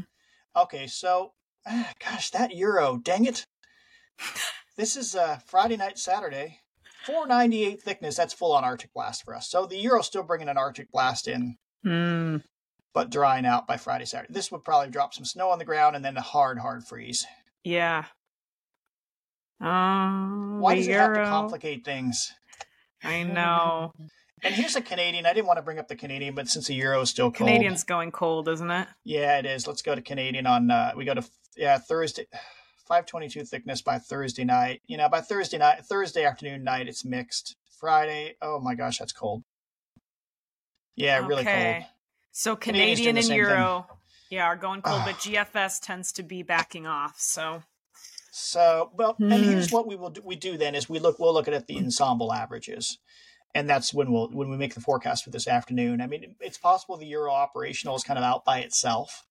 [SPEAKER 2] Okay, so ah, gosh, that euro, dang it. This is uh Friday night, Saturday. 498 thickness, that's full on Arctic blast for us. So the euro's still bringing an Arctic blast in,
[SPEAKER 4] Mm.
[SPEAKER 2] but drying out by Friday, Saturday. This would probably drop some snow on the ground and then a hard, hard freeze.
[SPEAKER 4] Yeah. Um,
[SPEAKER 2] Why does it have to complicate things?
[SPEAKER 4] I know.
[SPEAKER 2] And here's a Canadian. I didn't want to bring up the Canadian, but since the euro is still cold.
[SPEAKER 4] Canadian's going cold, isn't it?
[SPEAKER 2] Yeah, it is. Let's go to Canadian on uh we go to yeah, Thursday 522 thickness by Thursday night. You know, by Thursday night, Thursday afternoon night it's mixed. Friday, oh my gosh, that's cold. Yeah, really cold.
[SPEAKER 4] Okay. So Canadian and Euro, yeah, are going cold, but GFS tends to be backing off. So
[SPEAKER 2] So, well, and
[SPEAKER 4] Hmm.
[SPEAKER 2] here's what we will do, we do then is we look we'll look at the ensemble averages. And that's when we'll when we make the forecast for this afternoon. I mean, it's possible the euro operational is kind of out by itself.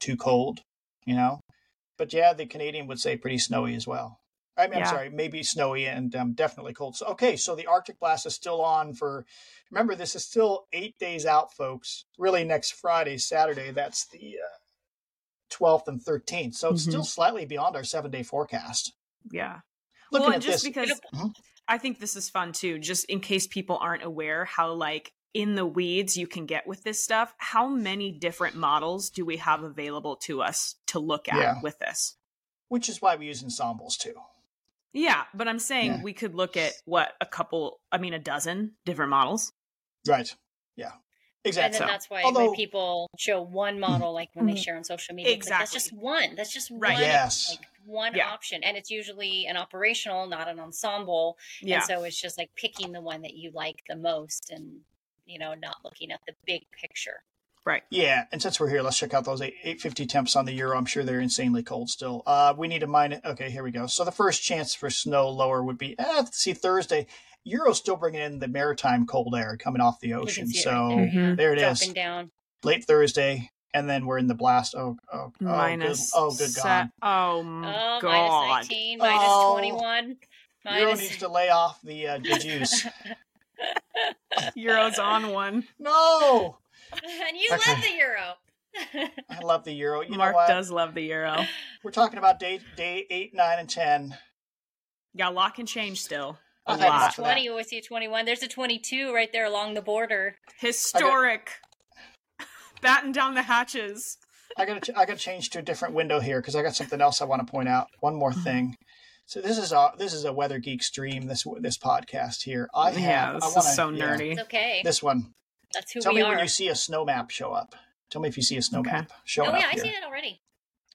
[SPEAKER 2] Too cold, you know. But yeah, the Canadian would say pretty snowy as well. I mean,
[SPEAKER 4] Yeah.
[SPEAKER 2] I'm sorry, maybe snowy and um, definitely cold. So, okay, so the Arctic blast is still on for. Remember, this is still eight days out, folks. Really, next Friday, Saturday. That's the uh, 12th and 13th. So it's
[SPEAKER 4] Mhm.
[SPEAKER 2] still slightly beyond our seven day forecast.
[SPEAKER 4] Yeah.
[SPEAKER 2] Looking
[SPEAKER 4] well,
[SPEAKER 2] at
[SPEAKER 4] just
[SPEAKER 2] this,
[SPEAKER 4] because
[SPEAKER 2] Mhm.
[SPEAKER 4] I think this is fun too, just in case people aren't aware how like in the weeds you can get with this stuff. How many different models do we have available to us to look at
[SPEAKER 2] Yeah.
[SPEAKER 4] with this?
[SPEAKER 2] which is why we use ensembles too.
[SPEAKER 4] Yeah, but I'm saying
[SPEAKER 2] Yeah.
[SPEAKER 4] we could look at what a couple, I mean, a dozen different models.
[SPEAKER 2] Right. Yeah.
[SPEAKER 3] And then
[SPEAKER 4] So-
[SPEAKER 3] that's why
[SPEAKER 2] although-
[SPEAKER 3] when people show one model, like when they share on social media, it's like, that's
[SPEAKER 4] Mm-hmm.
[SPEAKER 3] Just one. That's just
[SPEAKER 4] Right.
[SPEAKER 3] one.
[SPEAKER 2] Yes.
[SPEAKER 3] Like one
[SPEAKER 4] Yeah.
[SPEAKER 3] option, and it's usually an operational, not an ensemble.
[SPEAKER 4] Yeah.
[SPEAKER 3] And so it's just like picking the one that you like the most, and you know, not looking at the big picture.
[SPEAKER 4] right.
[SPEAKER 2] Yeah, and since we're here, let's check out those 8- 850 temps on the euro. I'm sure they're insanely cold still. Uh, we need to mine it. Okay, here we go. So the first chance for snow lower would be, eh, see, Thursday. Euro's still bringing in the maritime cold air coming off the ocean.
[SPEAKER 3] see it
[SPEAKER 2] So
[SPEAKER 3] right there, yeah.
[SPEAKER 4] Mhm.
[SPEAKER 2] there it is.
[SPEAKER 3] dropping down.
[SPEAKER 2] Late Thursday, and then we're in the blast. Oh, oh, oh,
[SPEAKER 4] Minus
[SPEAKER 2] good, oh, good
[SPEAKER 4] se-
[SPEAKER 2] God.
[SPEAKER 4] Oh,
[SPEAKER 3] Oh,
[SPEAKER 4] God.
[SPEAKER 3] 19, minus
[SPEAKER 2] Oh.
[SPEAKER 3] 21.
[SPEAKER 2] Euro needs to lay off the, uh, the juice.
[SPEAKER 4] Euro's on one.
[SPEAKER 2] no!
[SPEAKER 3] and you
[SPEAKER 2] Okay.
[SPEAKER 3] love the euro.
[SPEAKER 2] I love the euro. You
[SPEAKER 4] Mark
[SPEAKER 2] know what?
[SPEAKER 4] does love the Euro.
[SPEAKER 2] We're talking about day day eight, nine, and ten.
[SPEAKER 4] Yeah, lock and change still. A
[SPEAKER 2] I've had
[SPEAKER 4] lot.
[SPEAKER 2] enough
[SPEAKER 3] 20, you always see a 21. There's a 22 right there along the border.
[SPEAKER 4] Historic. Batten down the hatches.
[SPEAKER 2] I gotta ch- I gotta change to a different window here because I got something else I want to point out. One more
[SPEAKER 4] Mm-hmm.
[SPEAKER 2] thing. So this is a this is a weather geek stream. This this podcast here. I have.
[SPEAKER 4] yeah, this
[SPEAKER 2] I
[SPEAKER 4] is
[SPEAKER 2] wanna,
[SPEAKER 4] so
[SPEAKER 2] yeah,
[SPEAKER 4] nerdy.
[SPEAKER 3] It's okay.
[SPEAKER 2] this one.
[SPEAKER 3] That's who
[SPEAKER 2] Tell
[SPEAKER 3] we
[SPEAKER 2] me
[SPEAKER 3] are.
[SPEAKER 2] when you see a snow map show up. Tell me if you see a snow
[SPEAKER 4] Okay.
[SPEAKER 2] map showing
[SPEAKER 3] oh, yeah, I
[SPEAKER 2] here.
[SPEAKER 3] seen it already.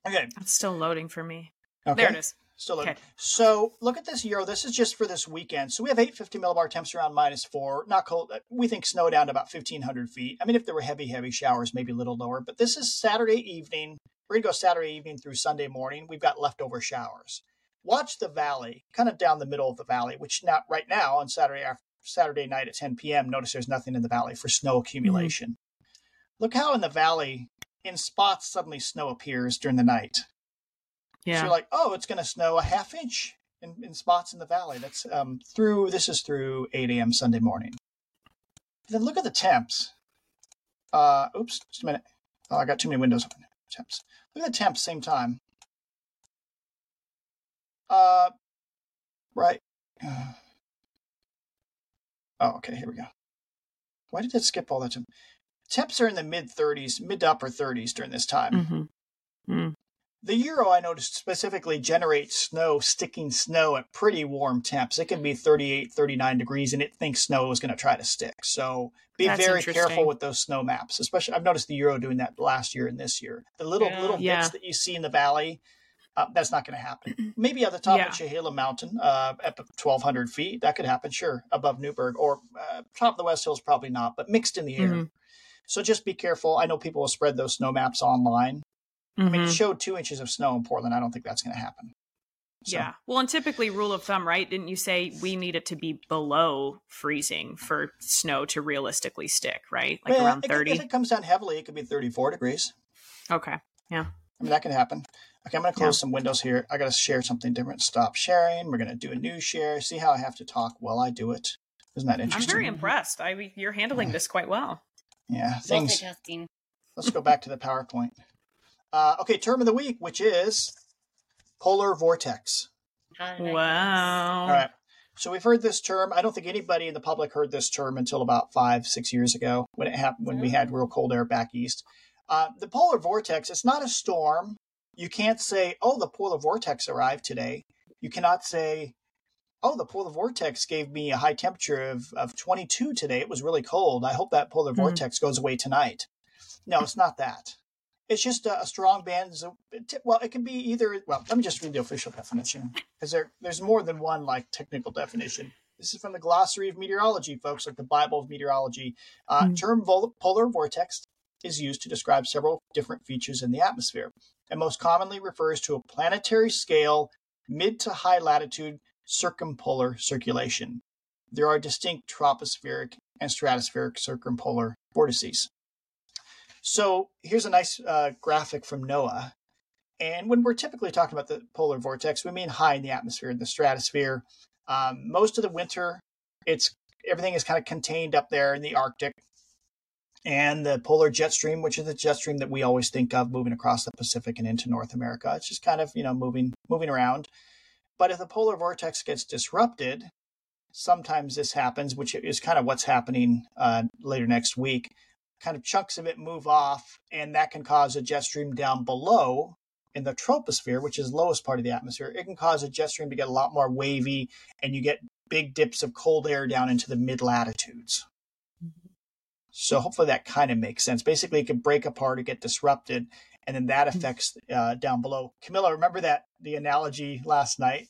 [SPEAKER 2] Okay.
[SPEAKER 4] It's still loading for me.
[SPEAKER 2] Okay.
[SPEAKER 4] There it is.
[SPEAKER 2] Still loading.
[SPEAKER 4] Okay.
[SPEAKER 2] So look at this euro. This is just for this weekend. So we have 850 millibar temps around minus four. Not cold. Uh, we think snow down to about 1500 feet. I mean, if there were heavy, heavy showers, maybe a little lower. But this is Saturday evening. We're going to go Saturday evening through Sunday morning. We've got leftover showers. Watch the valley, kind of down the middle of the valley, which not right now on Saturday after, Saturday night at 10 p.m. Notice there's nothing in the valley for snow mm-hmm. accumulation. Look how in the valley, in spots, suddenly snow appears during the night. So you're like, oh, it's going to snow a half inch in, in spots in the valley. That's um, through. This is through 8 a.m. Sunday morning. Then look at the temps. Uh, oops, just a minute. Oh, I got too many windows open. Temps. Look at the temps. Same time. Uh, right. Oh, okay. Here we go. Why did it skip all that time? Temps are in the mid 30s, mid to upper 30s during this time.
[SPEAKER 4] hmm
[SPEAKER 2] The Euro, I noticed specifically, generates snow, sticking snow at pretty warm temps. It can be 38, 39 degrees, and it thinks snow is going to try to stick. So be
[SPEAKER 4] That's
[SPEAKER 2] very careful with those snow maps. Especially, I've noticed the Euro doing that last year and this year. The little
[SPEAKER 3] Yeah.
[SPEAKER 2] little
[SPEAKER 4] Yeah.
[SPEAKER 2] bits that you see in the valley, uh, that's not going to happen. Maybe at the top
[SPEAKER 4] Yeah.
[SPEAKER 2] of Chehalem Mountain, uh, at 1,200 feet, that could happen, sure, above Newberg, or uh, top of the West Hills, probably not, but mixed in the air.
[SPEAKER 4] Mhm.
[SPEAKER 2] So just be careful. I know people will spread those snow maps online. I mean,
[SPEAKER 4] Mhm.
[SPEAKER 2] it showed two inches of snow in Portland. I don't think that's going to happen. So,
[SPEAKER 4] Yeah. Well, and typically, rule of thumb, right? Didn't you say we need it to be below freezing for snow to realistically stick, right? Like
[SPEAKER 2] well,
[SPEAKER 4] around 30?
[SPEAKER 2] If it comes down heavily, it could be 34 degrees.
[SPEAKER 4] Okay. Yeah.
[SPEAKER 2] I mean, that can happen. Okay, I'm going to close some windows here. I got to share something different. Stop sharing. We're going to do a new share. See how I have to talk while I do it. Isn't that interesting?
[SPEAKER 4] I'm very impressed. I you're handling this quite well.
[SPEAKER 2] Yeah, things.
[SPEAKER 3] Multitasking.
[SPEAKER 2] Let's go back to the PowerPoint. Uh, okay, term of the week, which is polar vortex.
[SPEAKER 3] How did I
[SPEAKER 4] Wow.
[SPEAKER 2] All right. So we've heard this term. I don't think anybody in the public heard this term until about five, six years ago when it happened when we had real cold air back east. Uh, the polar vortex. It's not a storm. You can't say, "Oh, the polar vortex arrived today." You cannot say, "Oh, the polar vortex gave me a high temperature of, of 22 today. It was really cold. I hope that polar
[SPEAKER 4] Mhm.
[SPEAKER 2] vortex goes away tonight." No, it's not that. It's just a, a strong band. so Well, it can be either. Well, let me just read the official definition because there, there's more than one like technical definition. This is from the glossary of meteorology, folks, like the Bible of meteorology. Uh,
[SPEAKER 4] Mm.
[SPEAKER 2] Term vol- polar vortex is used to describe several different features in the atmosphere, and most commonly refers to a planetary scale mid to high latitude circumpolar circulation. There are distinct tropospheric and stratospheric circumpolar vortices. So here's a nice uh, graphic from NOAA. And when we're typically talking about the polar vortex, we mean high in the atmosphere, in the stratosphere. Um, most of the winter, it's everything is kind of contained up there in the Arctic. And the polar jet stream, which is the jet stream that we always think of moving across the Pacific and into North America, it's just kind of you know moving moving around. But if the polar vortex gets disrupted, sometimes this happens, which is kind of what's happening uh, later next week. Kind of chunks of it move off, and that can cause a jet stream down below in the troposphere, which is lowest part of the atmosphere. It can cause a jet stream to get a lot more wavy, and you get big dips of cold air down into the mid latitudes. So hopefully that kind of makes sense. Basically, it can break apart or get disrupted, and then that affects uh, down below. Camila, remember that the analogy last night?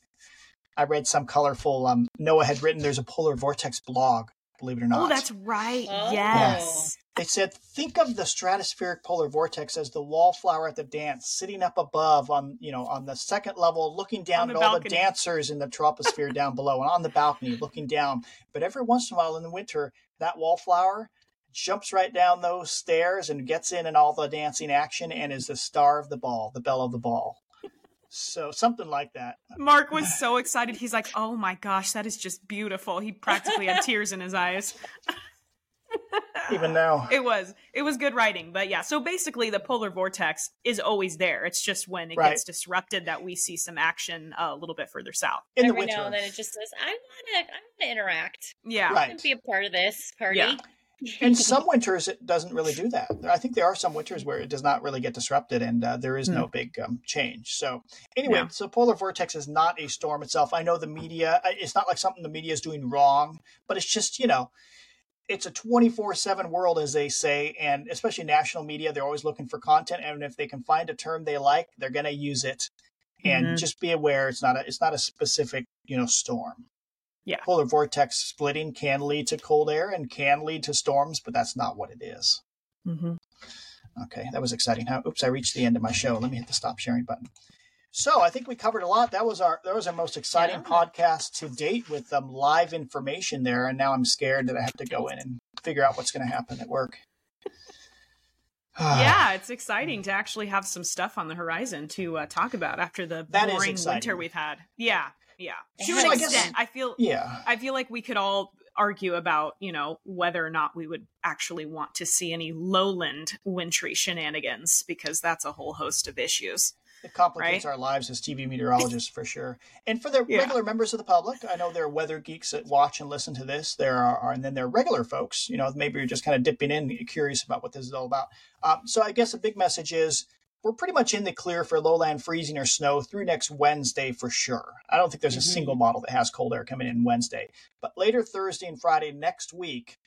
[SPEAKER 2] I read some colorful. Um, NOAA had written. There's a polar vortex blog. Believe it or oh, not.
[SPEAKER 4] Oh, that's right.
[SPEAKER 3] Oh.
[SPEAKER 4] Yes.
[SPEAKER 2] They said, think of the stratospheric polar vortex as the wallflower at the dance, sitting up above on, you know, on the second level, looking down
[SPEAKER 4] the
[SPEAKER 2] at all the dancers in the troposphere down below and on the balcony looking down. But every once in a while in the winter, that wallflower jumps right down those stairs and gets in in all the dancing action and is the star of the ball, the belle of the ball. So something like that.
[SPEAKER 4] Mark was so excited. He's like, "Oh my gosh, that is just beautiful." He practically had tears in his eyes.
[SPEAKER 2] Even now.
[SPEAKER 4] It was it was good writing, but yeah. So basically, the polar vortex is always there. It's just when it
[SPEAKER 2] Right.
[SPEAKER 4] gets disrupted that we see some action uh, a little bit further south.
[SPEAKER 2] In the winter.
[SPEAKER 3] now and then it just says, "I want to, I want to interact.
[SPEAKER 4] Yeah,
[SPEAKER 3] I want to be a part of this party."
[SPEAKER 4] Yeah.
[SPEAKER 2] And some winters it doesn't really do that. I think there are some winters where it does not really get disrupted, and uh, there is no big um, change. So anyway,
[SPEAKER 4] Yeah.
[SPEAKER 2] so polar vortex is not a storm itself. I know the media; it's not like something the media is doing wrong, but it's just you know, it's a twenty four seven world, as they say, and especially national media, they're always looking for content, and if they can find a term they like, they're going to use it. And
[SPEAKER 4] Mhm.
[SPEAKER 2] just be aware, it's not a it's not a specific you know storm.
[SPEAKER 4] Yeah.
[SPEAKER 2] Polar vortex splitting can lead to cold air and can lead to storms, but that's not what it is.
[SPEAKER 4] Mhm.
[SPEAKER 2] Okay, that was exciting. How, oops, I reached the end of my show. Let me hit the stop sharing button. So I think we covered a lot. That was our that was our most exciting
[SPEAKER 3] Yeah.
[SPEAKER 2] podcast to date with um, live information there. And now I'm scared that I have to go in and figure out what's going to happen at work.
[SPEAKER 4] yeah, it's exciting to actually have some stuff on the horizon to uh, talk about after the
[SPEAKER 2] That
[SPEAKER 4] boring winter we've had. Yeah, yeah. To an
[SPEAKER 3] I
[SPEAKER 2] guess-
[SPEAKER 4] extent, I feel
[SPEAKER 2] yeah.
[SPEAKER 4] I feel like we could all argue about, you know, whether or not we would actually want to see any lowland wintry shenanigans because that's a whole host of issues.
[SPEAKER 2] It complicates
[SPEAKER 4] Right?
[SPEAKER 2] our lives as TV meteorologists for sure. And for the
[SPEAKER 4] Yeah.
[SPEAKER 2] regular members of the public, I know there are weather geeks that watch and listen to this. There are, are- and then there are regular folks. You know, maybe you're just kind of dipping in, curious about what this is all about. Um, so I guess a big message is we're pretty much in the clear for lowland freezing or snow through next Wednesday for sure. I don't think there's a
[SPEAKER 3] Mhm.
[SPEAKER 2] single model that has cold air coming in Wednesday, but later Thursday and Friday next week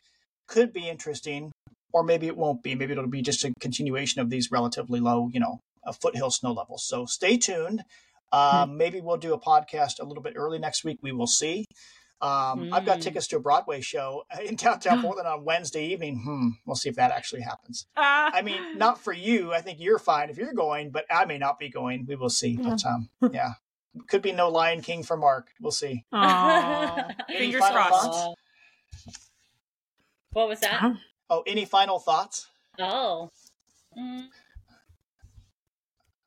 [SPEAKER 2] could be interesting, or maybe it won't be. Maybe it'll be just a continuation of these relatively low, you know, uh, foothill snow levels. So stay tuned. Um, Maybe we'll do a podcast a little bit early next week. We will see. Um, I've got
[SPEAKER 3] Mm.
[SPEAKER 2] tickets to a Broadway show in downtown Portland on Wednesday evening. Hmm, we'll see if that actually happens.
[SPEAKER 4] Uh,
[SPEAKER 2] I mean, not for you. I think you're fine if you're going, but I may not be going. We will see. But um, yeah, could be no Lion King for Mark. We'll see.
[SPEAKER 4] aw, fingers crossed.
[SPEAKER 2] thoughts?
[SPEAKER 3] What was that?
[SPEAKER 2] Oh, any final thoughts?
[SPEAKER 3] Oh. Mm,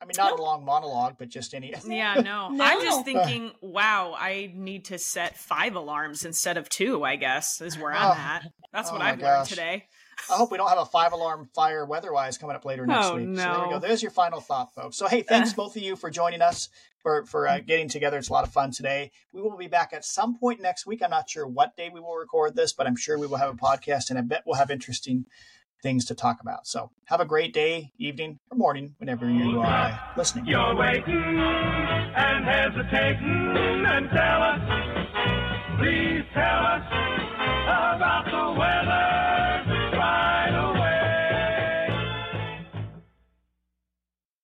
[SPEAKER 2] I mean, not
[SPEAKER 3] Nope.
[SPEAKER 2] a long monologue, but just any.
[SPEAKER 4] Yeah, no.
[SPEAKER 3] No.
[SPEAKER 4] I'm just thinking, wow, I need to set five alarms instead of two, I guess, is where I'm
[SPEAKER 2] Oh.
[SPEAKER 4] at. That's
[SPEAKER 2] Oh
[SPEAKER 4] what I've learned today.
[SPEAKER 2] I hope we don't have a five alarm fire weather-wise coming up later next
[SPEAKER 4] Oh,
[SPEAKER 2] week. So there we
[SPEAKER 4] no.
[SPEAKER 2] go. There's your final thought, folks. So hey, thanks both of you for joining us for for uh, getting together. It's a lot of fun today. We will be back at some point next week. I'm not sure what day we will record this, but I'm sure we will have a podcast, and I bet we'll have interesting things to talk about. So have a great day, evening, or morning, whenever you are listening.
[SPEAKER 1] You're waiting and hesitating and tell us, please tell us